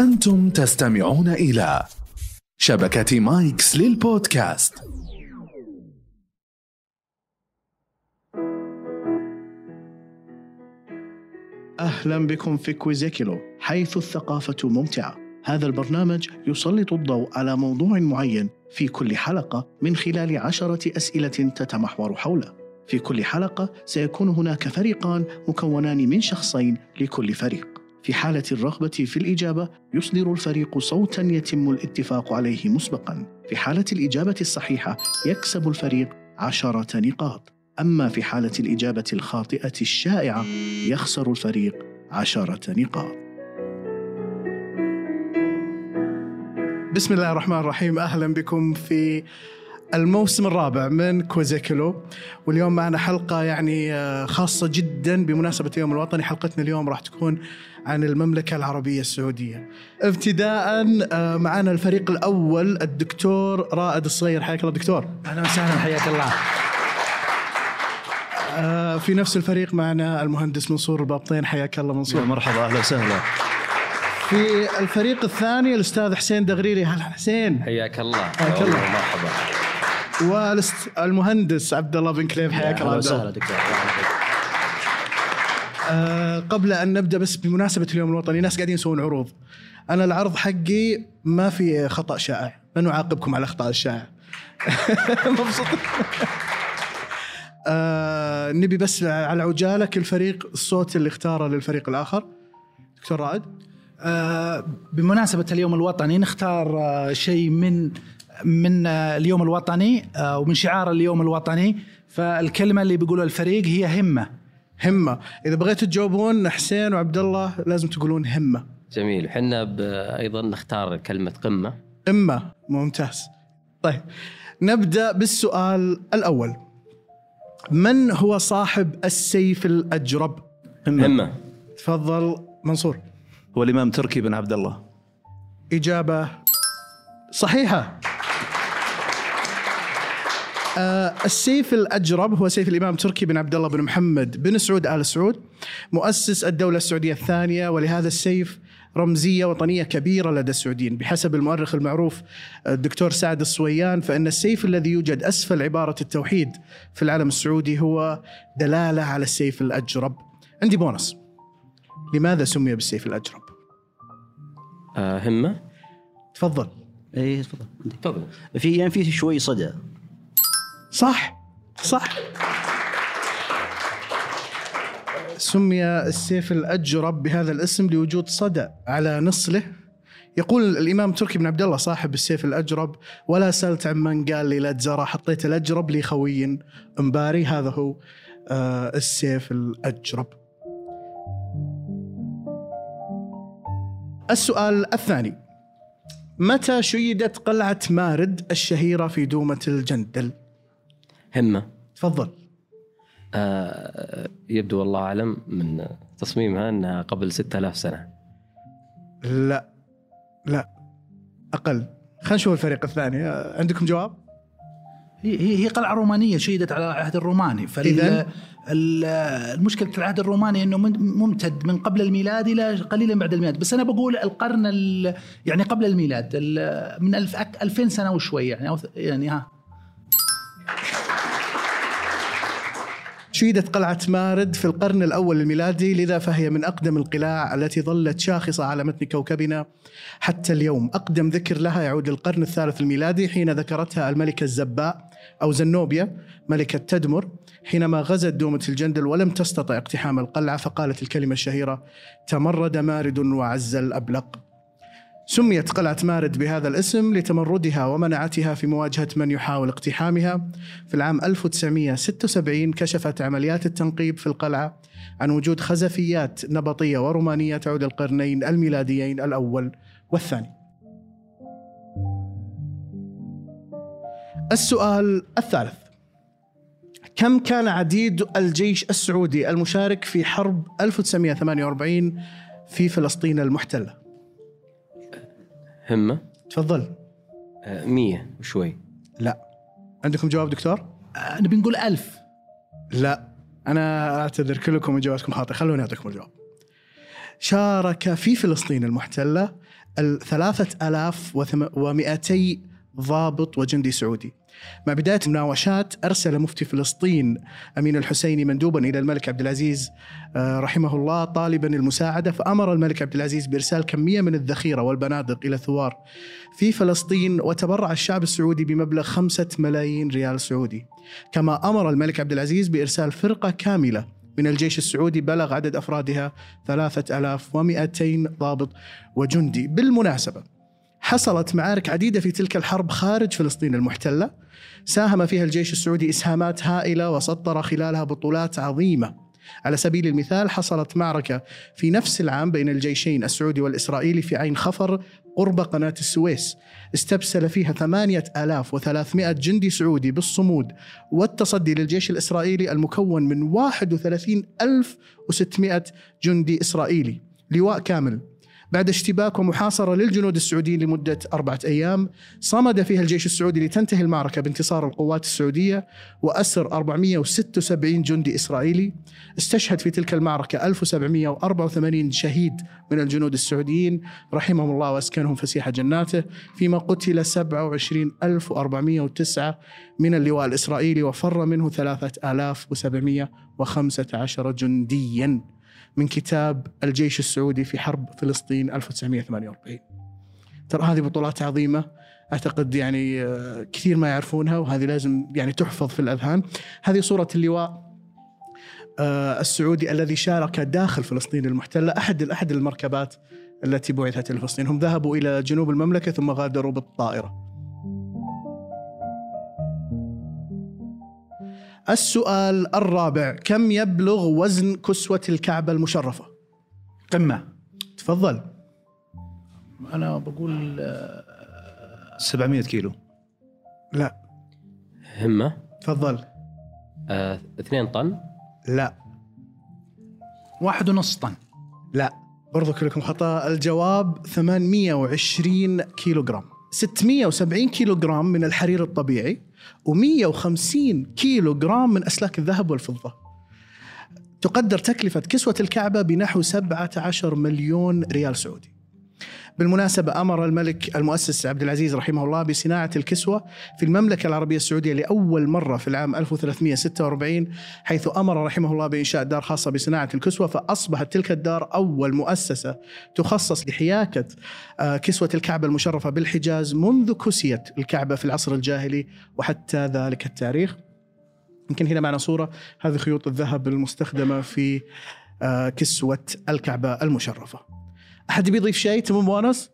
أنتم تستمعون إلى شبكة مايكس للبودكاست. أهلا بكم في كويزيكيلو حيث الثقافة ممتعة. هذا البرنامج يسلط الضوء على موضوع معين في كل حلقة من خلال عشرة أسئلة تتمحور حوله. في كل حلقة سيكون هناك فريقان مكونان من شخصين لكل فريق. في حالة الرغبة في الإجابة يصدر الفريق صوتا يتم الاتفاق عليه مسبقا. في حالة الإجابة الصحيحة يكسب الفريق عشرة نقاط. أما في حالة الإجابة الخاطئة الشائعة يخسر الفريق عشرة نقاط. بسم الله الرحمن الرحيم. أهلا بكم في الموسم الرابع من كوزيكلو واليوم معنا حلقة يعني آه، خاصة جدا بمناسبة اليوم الوطني. حلقتنا اليوم راح تكون عن المملكة العربية السعودية. ابتداء آه، معنا الفريق الأول الدكتور رائد الصغير. حياك الله دكتور. أهلا وسهلا حياك الله. آه، في نفس الفريق معنا المهندس منصور البابطين. حياك الله منصور. مرحبا أهلا وسهلا. في الفريق الثاني الأستاذ حسين دغريري هلا حسين. حياك الله. حياك الله. مرحبا. والمهندس عبد الله بن كليب حياك الله أهلا عبد الله. وسهلا دكتور آه، قبل أن نبدأ بس بمناسبة اليوم الوطني ناس قاعدين يسوون عروض. أنا العرض حقي ما في خطأ شائع. لن أعاقبكم على الاخطاء الشائعه مبسوط. آه نبي بس على عجالة كل فريق الصوت اللي اختاره للفريق الآخر. دكتور رائد. آه، بمناسبة اليوم الوطني نختار آه، شيء من من آه، اليوم الوطني آه، ومن شعار اليوم الوطني. فالكلمة اللي بيقولها الفريق هي همة. همة. إذا بغيتوا تجاوبون حسين وعبد الله لازم تقولون همة. جميل. حنا ب- أيضا نختار كلمة قمة. إما ممتاز. طيب. نبدأ بالسؤال الأول. من هو صاحب السيف الأجرب؟ همة. تفضل منصور. هو الإمام تركي بن عبد الله. إجابة صحيحة. آه السيف الأجرب هو سيف الإمام تركي بن عبد الله بن محمد بن سعود آل سعود مؤسس الدولة السعودية الثانية ولهذا السيف رمزية وطنية كبيرة لدى السعوديين. بحسب المؤرخ المعروف الدكتور سعد الصويان فإن السيف الذي يوجد أسفل عبارة التوحيد في العالم السعودي هو دلالة على السيف الأجرب. عندي بونص. لماذا سمي بالسيف الأجرب؟ آه همة؟ تفضل. اي تفضل. تفضل. في يعني في شوي صدى. صح صح. سمي السيف الأجرب بهذا الاسم لوجود صدى على نصله. يقول الإمام تركي بن عبد الله صاحب السيف الأجرب ولا سألت عن من قال لي لا تزرع حطيت الأجرب لي خوي مباري هذا هو آه، السيف الأجرب. السؤال الثاني متى شيدت قلعة مارد الشهيرة في دومة الجندل؟ همة. تفضل. آه يبدو والله أعلم من تصميمها أنها قبل 6000 سنة. لا لا أقل. خلينا نشوف الفريق الثاني. آه، عندكم جواب؟ هي هي هي قلعة رومانية شيدت على العهد الروماني. فال إذن؟ ال- المشكلة العهد الروماني إنه من- ممتد من قبل الميلاد إلى قليلا بعد الميلاد. بس أنا بقول القرن ال- يعني قبل الميلاد ال- من ألف أك- 2000 سنة وشوي يعني يعني ها. شيدت قلعة مارد في القرن الأول الميلادي لذا فهي من أقدم القلاع التي ظلت شاخصة على متن كوكبنا حتى اليوم. أقدم ذكر لها يعود للقرن الثالث الميلادي حين ذكرتها الملكة الزباء أو زنوبيا ملكة تدمر حينما غزت دومة الجندل ولم تستطع اقتحام القلعة فقالت الكلمة الشهيرة تمرد مارد وعز الأبلق. سميت قلعة مارد بهذا الاسم لتمردها ومنعتها في مواجهة من يحاول اقتحامها. في العام 1976 كشفت عمليات التنقيب في القلعة عن وجود خزفيات نبطية ورومانية تعود القرنين الميلاديين الأول والثاني. السؤال الثالث. كم كان عديد الجيش السعودي المشارك في حرب 1948 في فلسطين المحتلة؟ همة؟ تفضل. آه 100 وشوي. لا. عندكم جواب دكتور؟ آه، نبي نقول ألف. لا. أنا أعتذر كلكم إجاباتكم خاطئة. خلوني أعطيكم الجواب. شارك في فلسطين المحتلة ال 3200 ضابط وجندي سعودي. مع بداية المناوشات أرسل مفتي فلسطين أمين الحسيني مندوبا إلى الملك عبد العزيز آه، رحمه الله طالبا المساعدة فأمر الملك عبد العزيز بإرسال كمية من الذخيرة والبنادق إلى ثوار في فلسطين وتبرع الشعب السعودي بمبلغ خمسة ملايين ريال سعودي. كما أمر الملك عبد العزيز بإرسال فرقة كاملة من الجيش السعودي بلغ عدد أفرادها 3200 ضابط وجندي. بالمناسبة حصلت معارك عديدة في تلك الحرب خارج فلسطين المحتلة. ساهم فيها الجيش السعودي إسهامات هائلة وسطر خلالها بطولات عظيمة. على سبيل المثال حصلت معركة في نفس العام بين الجيشين السعودي والإسرائيلي في عين خفر قرب قناة السويس. استبسل فيها 8300 جندي سعودي بالصمود والتصدي للجيش الإسرائيلي المكون من 31600 جندي إسرائيلي. لواء كامل. بعد اشتباك ومحاصرة للجنود السعوديين لمدة أربعة أيام صمد فيها الجيش السعودي لتنتهي المعركة بانتصار القوات السعودية وأسر 476 جندي إسرائيلي. استشهد في تلك المعركة 1784 شهيد من الجنود السعوديين. رحمهم الله وأسكنهم فسيح جناته. فيما قتل 27409 من اللواء الإسرائيلي وفر منه 3715 جندياً. من كتاب الجيش السعودي في حرب فلسطين 1948 ترى هذه بطولات عظيمة. أعتقد يعني آه، كثير ما يعرفونها وهذه لازم يعني تحفظ في الأذهان. هذه صورة اللواء آه، السعودي الذي شارك داخل فلسطين المحتلة أحد أحد المركبات التي بعثت إلى فلسطين. هم ذهبوا إلى جنوب المملكة ثم غادروا بالطائرة. السؤال الرابع كم يبلغ وزن كسوة الكعبة المشرفة؟ قمة. تفضل. أنا بقول 700 كيلو. لا. همة. تفضل. آه، اثنين طن. لا. واحد ونص طن. لا. برضو كلكم خطأ. الجواب 820 كيلو جرام 670 كيلو جرام من الحرير الطبيعي و150 كيلو جرام من أسلاك الذهب والفضة. تقدر تكلفة كسوة الكعبة بنحو 17 مليون ريال سعودي. بالمناسبة أمر الملك المؤسس عبد العزيز رحمه الله بصناعة الكسوة في المملكة العربية السعودية لأول مرة في العام 1346 حيث أمر رحمه الله بإنشاء دار خاصة بصناعة الكسوة فأصبحت تلك الدار أول مؤسسة تخصص لحياكة آه، كسوة الكعبة المشرفة بالحجاز منذ كسيت الكعبة في العصر الجاهلي وحتى ذلك التاريخ. يمكن هنا معنا صورة هذه خيوط الذهب المستخدمة في آه، كسوة الكعبة المشرفة. أحد بيضيف شيء؟ تمام بونص؟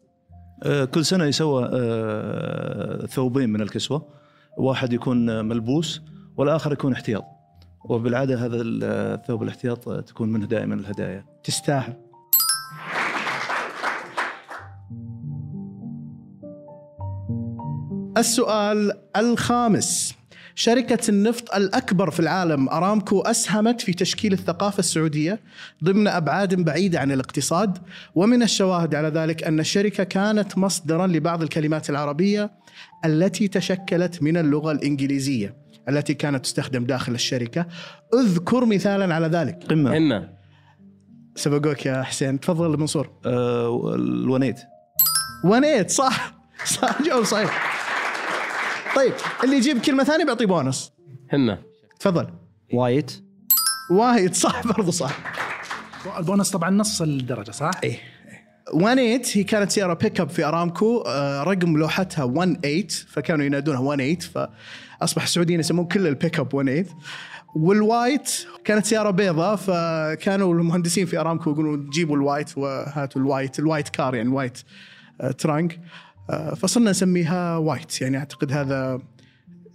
آه، كل سنة يسوى آه، ثوبين من الكسوة. واحد يكون ملبوس والآخر يكون احتياط. وبالعادة هذا الثوب الاحتياط تكون منه دائما الهدايا. تستاهل. السؤال الخامس. شركة النفط الأكبر في العالم أرامكو أسهمت في تشكيل الثقافة السعودية ضمن أبعاد بعيدة عن الاقتصاد ومن الشواهد على ذلك أن الشركة كانت مصدرا لبعض الكلمات العربية التي تشكلت من اللغة الإنجليزية التي كانت تستخدم داخل الشركة. اذكر مثالا على ذلك. قمه همه سبقوك يا حسين. تفضل منصور. آه، الونيت ونيت. صح. صح جواب صحيح. طيب اللي يجيب كلمة ثانية بيعطيه بونص. همة. تفضل. وايت وايد صح برضو صح. البونص طبعا نص الدرجة صح؟ إيه 18 هي كانت سيارة pick up في أرامكو. آه، رقم لوحتها 18 فكانوا ينادونها 18 فأصبح السعوديين يسمون كل ال pick up 18 والوايت كانت سيارة بيضاء فكانوا المهندسين في أرامكو يقولون جيبوا الوايت وهاتوا الوايت الوايت كار يعني الوايت آه، truck. فصرنا نسميها وايت يعني أعتقد هذا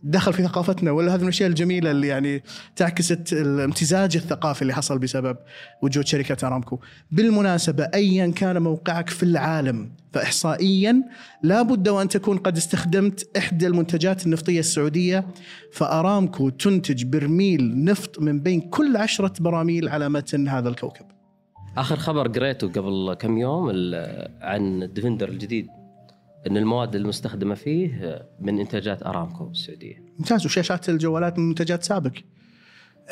دخل في ثقافتنا ولا هذه من الأشياء الجميلة اللي يعني تعكس الامتزاج الثقافي اللي حصل بسبب وجود شركة أرامكو. بالمناسبة ايا كان موقعك في العالم فاحصائيا لا بد وأن تكون قد استخدمت إحدى المنتجات النفطية السعودية فأرامكو تنتج برميل نفط من بين كل عشرة براميل على متن هذا الكوكب. آخر خبر قريته قبل كم يوم عن الديفندر الجديد إن المواد المستخدمة فيه من إنتاجات أرامكو السعودية. ممتاز. وشاشات الجوالات من منتجات سابك.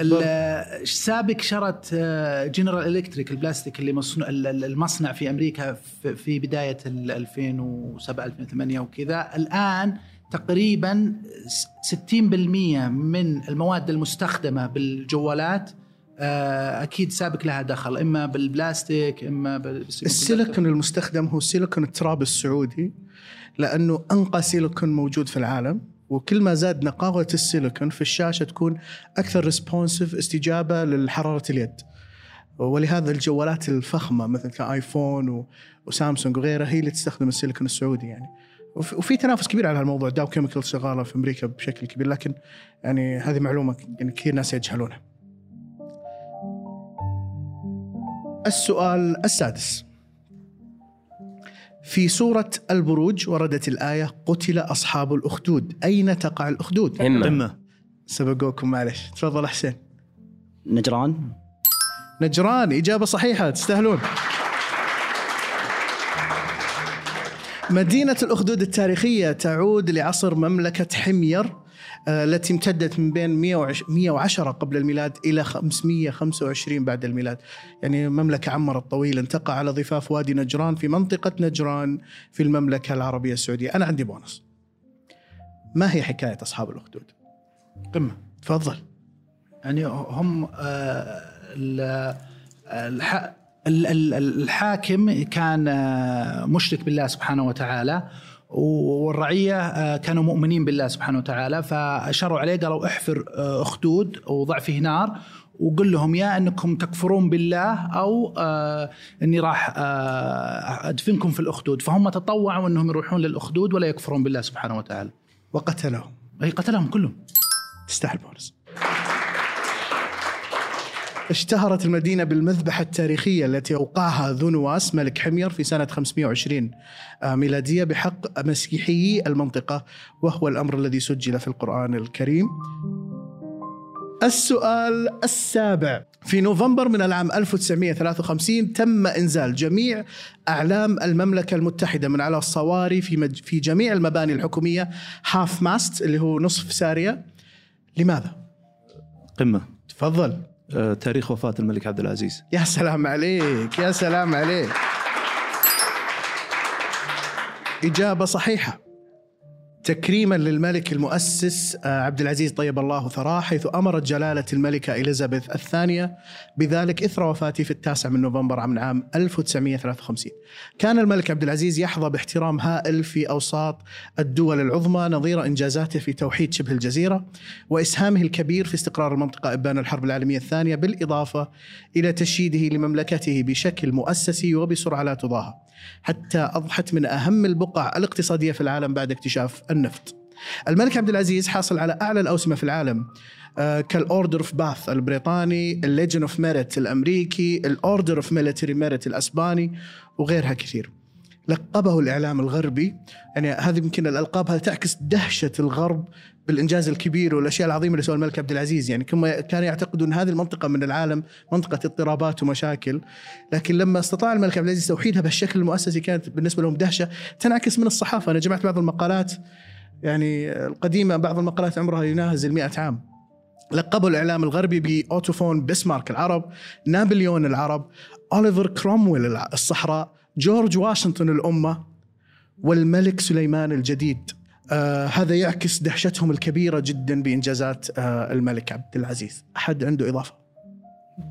ال- سابك شرت آه، General Electric البلاستيك اللي مصنوع ال- ال- المصنع في أمريكا في- في بداية ال 2007 2008 وكذا. الآن تقريبا س- 60% من المواد المستخدمة بالجوالات آه، أكيد سابك لها دخل إما بالبلاستيك إما السيليكون المستخدم هو سيليكون التراب السعودي لأنه أنقى سيليكون موجود في العالم وكل ما زاد نقاوة السيليكون في الشاشة تكون أكثر responsive استجابة لحرارة اليد. ولهذا الجوالات الفخمة مثل ك iPhone و- وسامسونج وغيرها هي اللي تستخدم السيليكون السعودي يعني. وف- وفي تنافس كبير على هالموضوع Dow Chemical شغالة في أمريكا بشكل كبير لكن يعني هذه معلومة يعني كثير ناس يجهلونها. السؤال السادس. في سورة البروج وردت الآية قتل أصحاب الأخدود. أين تقع الأخدود؟ همة قمه سبقوكم معلش. تفضل حسين نجران. نجران إجابة صحيحة تستاهلون. مدينة الأخدود التاريخية تعود لعصر مملكة حمير. التي امتدت من بين 110 قبل الميلاد إلى 525 بعد الميلاد. يعني مملكة عمرت طويلا. تقع على ضفاف وادي نجران في منطقة نجران في المملكة العربية السعودية. أنا عندي بونص. ما هي حكاية أصحاب الأخدود؟ قمة. تفضل. يعني هم آه، ال- الحاكم كان آه، مشرك بالله سبحانه وتعالى. والرعية آه، كانوا مؤمنين بالله سبحانه وتعالى فأشاروا عليه قالوا احفر آه، أخدود وضع فيه نار وقل لهم يا أنكم تكفرون بالله أو آه إني راح آه أدفنكم في الأخدود فهم تطوعوا أنهم يروحون للأخدود ولا يكفرون بالله سبحانه وتعالى. وقتلهم أي قتلهم كلهم. تستاهل بونص اشتهرت المدينة بالمذبحة التاريخية التي أوقعها ذو نواس ملك حمير في سنة 520 آه، ميلادية بحق مسيحيي المنطقة وهو الأمر الذي سجل في القرآن الكريم. السؤال السابع. في نوفمبر من العام 1953 تم إنزال جميع أعلام المملكة المتحدة من على الصواري في مج... في جميع المباني الحكومية half-mast اللي هو نصف سارية. لماذا؟ قمة. تفضل. تاريخ وفاة الملك عبد العزيز. يا سلام عليك يا سلام عليك. إجابة صحيحة. تكريما للملك المؤسس آه، عبد العزيز طيب الله ثراه حيث أمرت جلالة الملكة إليزابيث الثانية بذلك إثر وفاته في التاسع من نوفمبر عام عام 1953 كان الملك عبد العزيز يحظى باحترام هائل في أوساط الدول العظمى نظير إنجازاته في توحيد شبه الجزيرة وإسهامه الكبير في استقرار المنطقة إبان الحرب العالمية الثانية بالإضافة إلى تشييده لمملكته بشكل مؤسسي وبسرعة لا تضاهى حتى أضحت من أهم البقع الاقتصادية في العالم بعد اكتشاف النفط. الملك عبد العزيز حاصل على أعلى الأوسمة في العالم آه، كال Order of Bath البريطاني ال Legion of Merit الأمريكي ال Order of Military Merit الأسباني وغيرها كثير. لقبه الإعلام الغربي يعني هذه يمكن الألقاب هذه تعكس دهشة الغرب بالإنجاز الكبير والأشياء العظيمة اللي سوى الملك عبد العزيز. يعني كما كانوا يعتقدون هذه المنطقة من العالم منطقة اضطرابات ومشاكل. لكن لما استطاع الملك عبد العزيز توحيدها بالشكل المؤسسي كانت بالنسبة لهم دهشة تنعكس من الصحافة. أنا جمعت بعض المقالات يعني القديمة بعض المقالات عمرها يناهز المئة عام. لقبوا الإعلام الغربي بأوتوفون بسمارك العرب نابليون العرب أوليفر كرومويل الصحراء جورج واشنطن الأمة والملك سليمان الجديد. آه هذا يعكس دهشتهم الكبيرة جدا بإنجازات آه الملك عبد العزيز. أحد عنده إضافة؟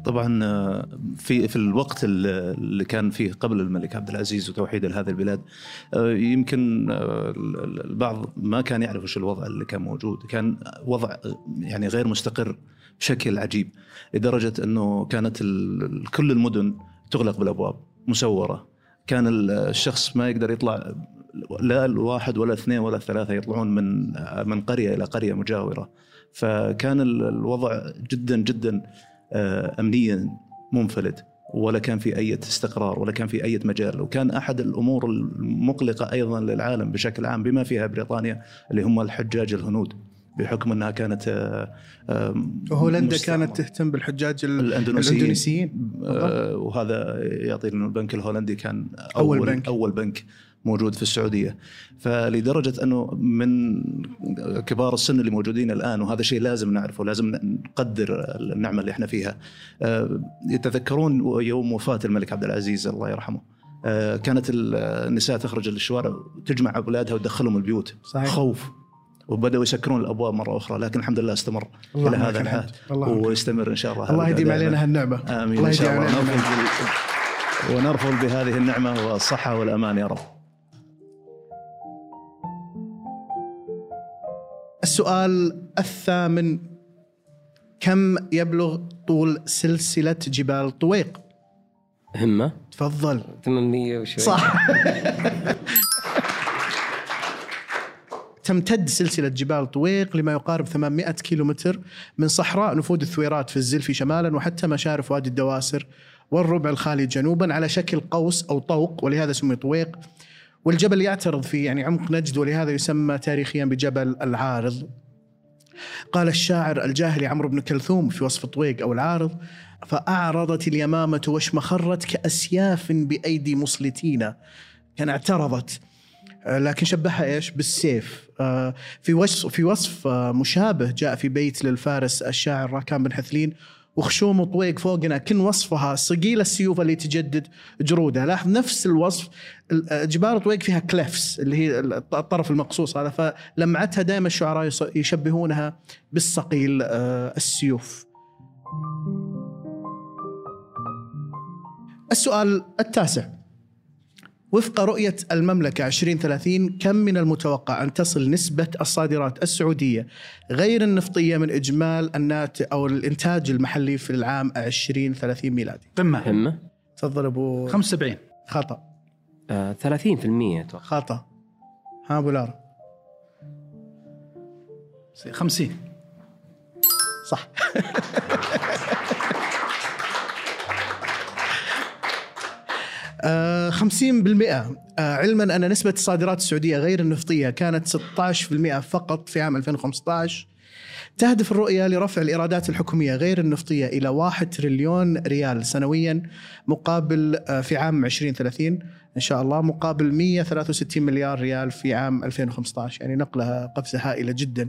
طبعا آه، في في الوقت ال- اللي كان فيه قبل الملك عبد العزيز وتوحيد لهذه البلاد آه، يمكن آه، ال- ال- البعض ما كان يعرف وش الوضع اللي كان موجود. كان وضع يعني غير مستقر بشكل عجيب لدرجة أنه كانت كل المدن تغلق بالأبواب مسورة. كان ال- الشخص ما يقدر يطلع لا الواحد ولا اثنين ولا ثلاثة يطلعون من من قرية إلى قرية مجاورة. فكان ال- الوضع جدا جدا امنيا منفلت ولا كان في أي استقرار ولا كان في أي مجال وكان أحد الأمور المقلقة أيضا للعالم بشكل عام بما فيها بريطانيا اللي هم الحجاج الهنود بحكم أنها كانت آه، آه، مستعمرة. كانت تهتم بالحجاج ال- الأندونيسيين, آه، وهذا يعطي انه البنك الهولندي كان أول أول بنك. أول بنك موجود في السعودية. فلدرجة أنه من كبار السن اللي موجودين الآن وهذا شيء لازم نعرفه لازم نقدر النعمة اللي إحنا فيها. آه، يتذكرون يوم وفاة الملك عبد العزيز الله يرحمه. آه، كانت النساء تخرج للشوارع تجمع أولادها وتدخلهم البيوت. صحيح. خوف. وبدأوا يسكرون الأبواب مرة أخرى لكن الحمد لله استمر إلى اللهم لك هذا الحال ويستمر إن شاء الله الله يديم. علينا هالنعمة. آمين الله إن شاء الله. ونرفض بهذه النعمة والصحة والأمان يا رب. السؤال الثامن كم يبلغ طول سلسلة جبال طويق؟ همة. تفضل. 800 وشوي. صح. تمتد سلسلة جبال طويق لما يقارب 800 كيلومتر من صحراء نفود الثويرات في الزلفي شمالا وحتى مشارف وادي الدواسر والربع الخالي جنوبا على شكل قوس أو طوق ولهذا سمي طويق والجبل يعترض في يعني عمق نجد ولهذا يسمى تاريخيا بجبل العارض قال الشاعر الجاهلي عمرو بن كلثوم في وصف طويق أو العارض فأعرضت اليمامة واشمخرت كأسياف بأيدي مصلتين كان اعترضت لكن شبهها إيش؟ بالسيف. آه، في وصف في وصف مشابه جاء في بيت للفارس الشاعر راكان بن حثلين وخشوم طويق فوقنا كن وصفها صقيل السيوف اللي تجدد جرودها، لاحظ نفس الوصف ال- جبال طويق فيها كليفس اللي هي الطرف المقصوص هذا فلمعتها دائما الشعراء يشبهونها بالصقيل آه، السيوف. السؤال التاسع وفق رؤية المملكة 2030 كم من المتوقع أن تصل نسبة الصادرات السعودية غير النفطية من إجمال الناتج أو الإنتاج المحلي في العام 2030 ميلادي؟ قمه همة. تفضل أبو 75 خطأ آه 30% أتوقع. خطأ ها أبو لارا. 50 صح. آه، 50% آه، علما أن نسبة الصادرات السعودية غير النفطية كانت 16% فقط في عام 2015 تهدف الرؤية لرفع الإيرادات الحكومية غير النفطية إلى 1 تريليون ريال سنويا مقابل آه، في عام 2030 إن شاء الله مقابل 163 مليار ريال في عام 2015 يعني نقلة قفزة هائلة جدا.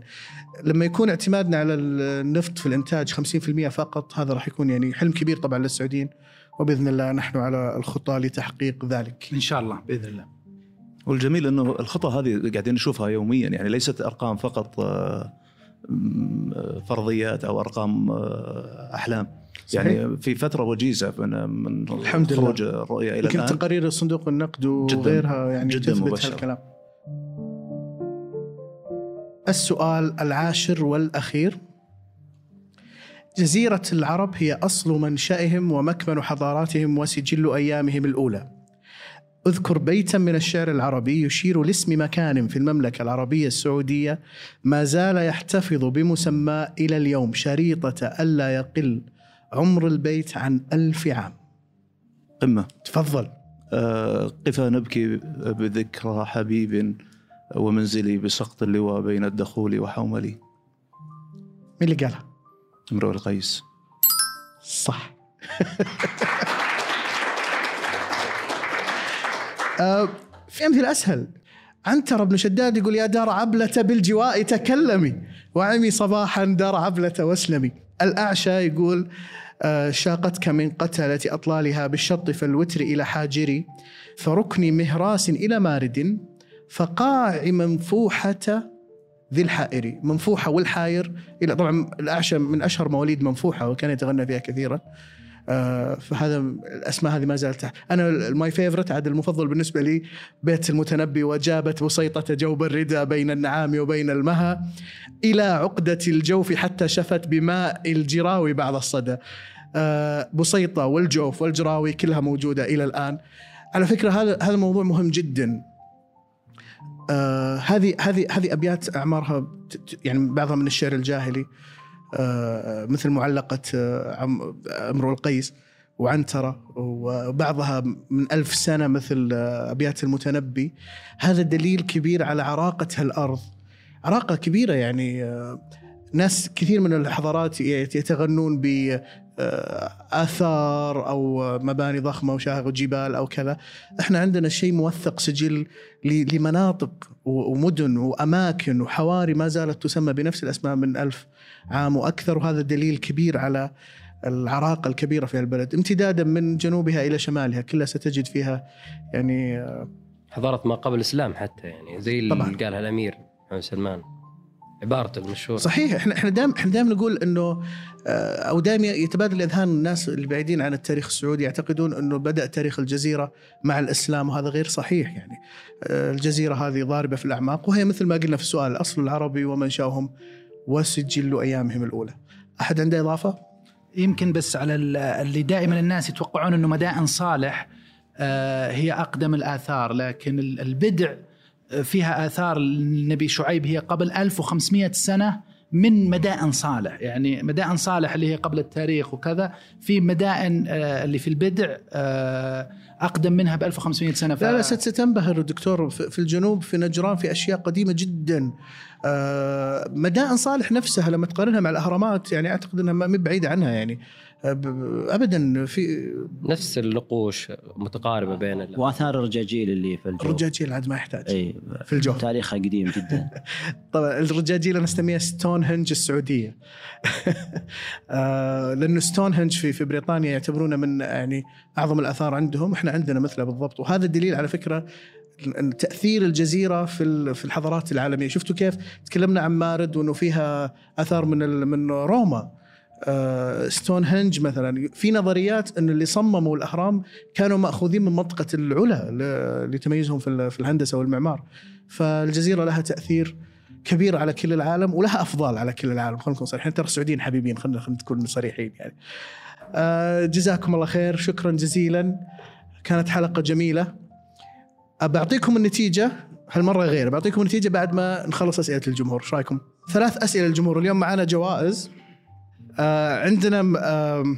لما يكون اعتمادنا على النفط في الإنتاج 50% فقط هذا راح يكون يعني حلم كبير طبعا للسعوديين. وبإذن الله نحن على الخطى لتحقيق ذلك. إن شاء الله. بإذن الله. والجميل أنه الخطى هذه قاعدين نشوفها يوميا يعني ليست أرقام فقط آه، آه، فرضيات أو أرقام آه، أحلام. صحيح. يعني في فترة وجيزة من من الحمد لله. خروج الرؤية إلى يمكن الآن. تقارير صندوق النقد وغيرها يعني جداً تثبت مبشرة. هالكلام السؤال العاشر والأخير. جزيرة العرب هي أصل منشأهم ومكمن حضاراتهم وسجل أيامهم الأولى. اذكر بيتا من الشعر العربي يشير لاسم مكان في المملكة العربية السعودية ما زال يحتفظ بمسمى إلى اليوم شريطة ألا يقل عمر البيت عن ألف عام. قمة. تفضل. آه، قفا نبكي بذكرى حبيب ومنزلي بسقط اللواء بين الدخول وحوملي. مين اللي قالها؟ امرؤ القيس. صح. آه، في أمثلة أسهل. عنتر بن شداد يقول يا دار عبلة بالجواء تكلمي وعمي صباحا دار عبلة واسلمي. الأعشى يقول آه، شاقتك من قتلة أطلالها بالشط فالوتر إلى حاجري فركن مهراس إلى مارد فقاع منفوحة ذي الحائري منفوحة والحاير إلى طبعا الأعشى من أشهر مواليد منفوحة وكان يتغنى فيها كثيرا آه، فهذا الأسماء هذه ما زالت. أنا ال my favorite عاد المفضل بالنسبة لي بيت المتنبي وجابت بسيطة جوب الردى بين النعام وبين المها إلى عقدة الجوف حتى شفت بماء الجراوي بعد الصدى. آه، بسيطة والجوف والجراوي كلها موجودة إلى الآن. على فكرة هذا هذا مهم جدا. آه، هذه هذه هذه أبيات أعمارها يعني بعضها من الشعر الجاهلي آه، مثل معلقة آه، أمرؤ القيس وعنترة وبعضها من ألف سنة مثل آه، أبيات المتنبي. هذا دليل كبير على عراقة هالأرض. عراقة كبيرة يعني آه، ناس كثير من الحضارات يتغنون ب آه، آثار أو مباني ضخمة وشاهق وجبال أو كذا. إحنا عندنا شيء موثق سجل لمناطق ومدن وأماكن وحواري ما زالت تسمى بنفس الأسماء من ألف عام وأكثر وهذا دليل كبير على العراقه الكبيرة في البلد امتدادا من جنوبها إلى شمالها كلها ستجد فيها يعني آه، حضارة ما قبل الإسلام حتى يعني زي اللي. قالها الأمير محمد سلمان. عبارته المشهوره صحيح إحنا إحنا دائما إحنا دائما نقول إنه آه، أو دائما يتبادل اذهان الناس اللي بعيدين عن التاريخ السعودي يعتقدون إنه بدأ تاريخ الجزيرة مع الإسلام وهذا غير صحيح يعني آه، الجزيرة هذه ضاربة في الأعماق وهي مثل ما قلنا في السؤال الاصل العربي ومنشاهم وسجل أيامهم الأولى. أحد عنده إضافة؟ يمكن بس على ال- اللي دائما الناس يتوقعون إنه مدائن صالح آه، هي أقدم الآثار لكن ال- البدع فيها آثار النبي شعيب هي قبل 1500 سنة من مدائن صالح. يعني مدائن صالح اللي هي قبل التاريخ وكذا في مدائن آه، اللي في البدع آه، أقدم منها ب 1500 سنة. ف... لا لا ست- ستنبهر الدكتور في الجنوب في نجران في أشياء قديمة جدا. آه، مدائن صالح نفسها لما تقارنها مع الأهرامات يعني أعتقد إنها ما بعيده عنها يعني. ابدا في نفس اللقوش متقاربة بين ال- وآثار الرجاجيل اللي في الجو. الرجاجيل عاد ما يحتاج. إي في الجو. تاريخها قديم جدا. طبعا الرجاجيل أنا اسميها ستون هنج السعودية. آه، لأنه ستون هنج في في بريطانيا يعتبرونه من يعني أعظم الآثار عندهم. إحنا عندنا مثله بالضبط. وهذا الدليل على فكرة تأثير الجزيرة في ال- في الحضارات العالمية. شفتوا كيف تكلمنا عن مارد وانه فيها آثار من ال- من روما. آه، ستون هنج مثلا. في نظريات إن اللي صمموا الأهرام كانوا مأخوذين من منطقة العلا لتميزهم في ال- في الهندسة والمعمار. فالجزيرة لها تأثير كبير على كل العالم ولها أفضال على كل العالم. خلينا نكون صريحين. ترى السعوديين حبيبين خلينا نكون صريحين يعني. آه، جزاكم الله خير. شكرا جزيلا. كانت حلقة جميلة. بعطيكم النتيجة. هالمرة غير. بعطيكم النتيجة بعد ما نخلص أسئلة الجمهور. إيش رأيكم؟ ثلاث أسئلة للجمهور اليوم معنا جوائز. آه، عندنا آم،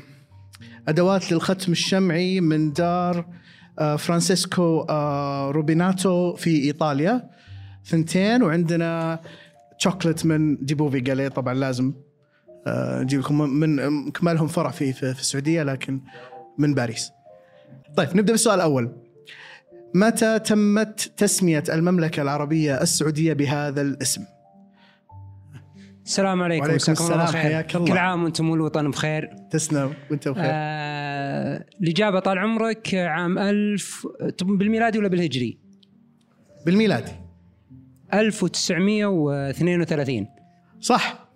أدوات للختم الشمعي من دار آه، فرانسيسكو آه، روبيناتو في إيطاليا ثنتين وعندنا شوكلت من ديبوف إي جالي طبعا لازم آه، نجيب لكم من كما لهم فرع في في السعودية لكن من باريس. طيب نبدأ بالسؤال الأول. متى تمت تسمية المملكة العربية السعودية بهذا الاسم؟ السلام عليكم وعليكم السلام،. حياك الله. كل عام وأنتم والوطن بخير تسلم وانت بخير. آه الإجابة طال عمرك عام 1000 تبون بالميلادي ولا بالهجري؟ بالميلادي 1932 صح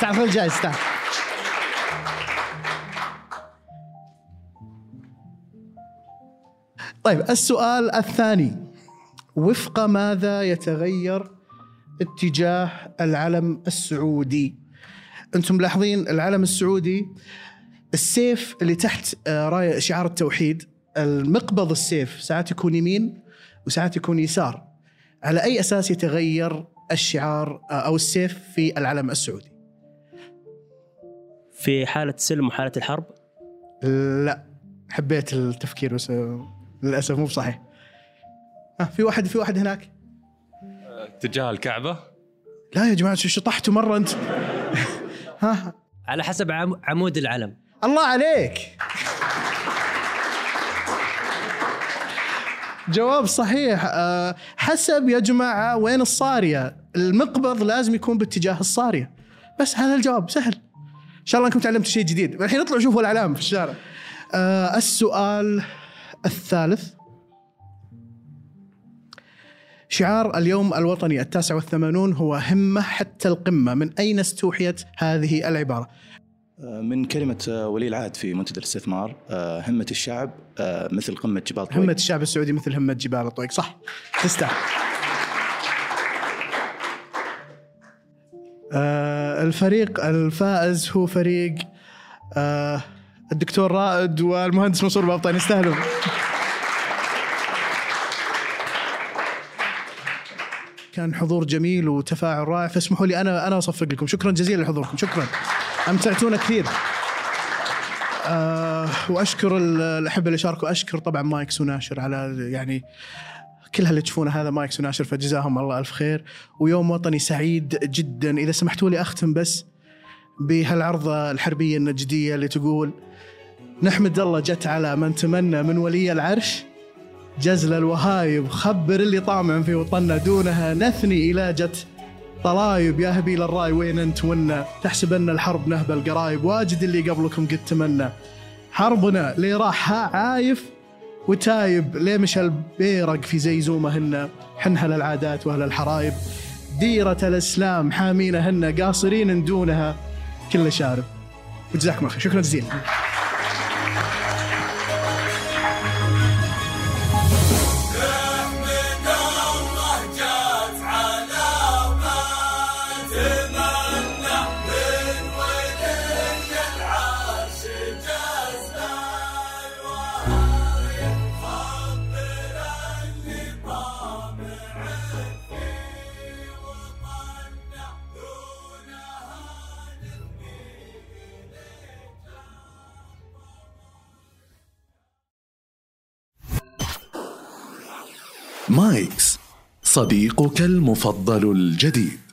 تعرف الجائزة تعال طيب السؤال الثاني وفق ماذا يتغير اتجاه العلم السعودي. أنتم ملاحظين العلم السعودي السيف اللي تحت آه، راية شعار التوحيد المقبض السيف ساعات يكون يمين وساعات يكون يسار. على أي أساس يتغير الشعار آه، أو السيف في العلم السعودي؟ في حالة السلم وحالة الحرب؟ لا. حبيت التفكير بس آه، للأسف مو بصحيح. ها في واحد في واحد هناك؟ اتجاه الكعبة؟ لا يا جماعة شو شطحتوا مرة أنت؟ ها؟ على حسب عم- عمود العلم. الله عليك. جواب صحيح. أه حسب يا جماعة وين الصارية. المقبض لازم يكون باتجاه الصارية. بس هذا الجواب سهل. إن شاء الله أنكم تعلمتوا شيء جديد. الحين اطلعوا شوفوا الأعلام في الشارع. أه السؤال الثالث. شعار اليوم الوطني التاسع والثمانون هو همة حتى القمة. من أين استوحيت هذه العبارة؟ من كلمة ولي العهد في منتدى الاستثمار. آه، همة الشعب آه، مثل قمة جبال طويل همة الشعب السعودي مثل همة جبال الطويق صح. تستاهل. آه الفريق الفائز هو فريق آه الدكتور رائد والمهندس منصور بابطان يستاهلون كان حضور جميل وتفاعل رائع فاسمحوا لي أنا أنا أصفق لكم. شكرا جزيلا لحضوركم. شكرا. أمتعتونا كثير. آه وأشكر ال- الاحبه اللي شاركوا أشكر طبعا مايكس وناشر على يعني كل اللي تشوفونه هذا مايكس وناشر فجزاهم الله ألف خير. ويوم وطني سعيد جدا. إذا سمحتوا لي أختم بس بهالعرضة الحربية النجدية اللي تقول نحمد الله جت على من تمنى من ولي العرش جزل الوهايب خبر اللي طامع في وطننا دونها نثني إلى جت طلايب. يا هبيل الراي وين أنت ونا؟ تحسب ان الحرب نهب القرايب. واجد اللي قبلكم قد تمنى. حربنا لي راح عايف وتايب ليه مشى البيرق في زي زومهن حنها للعادات واهل الحرايب. ديرة الإسلام حامينهن قاصرين دونها. كل شارب. وجزاكم الله خير. شكرا جزيلا. صديقك المفضل الجديد.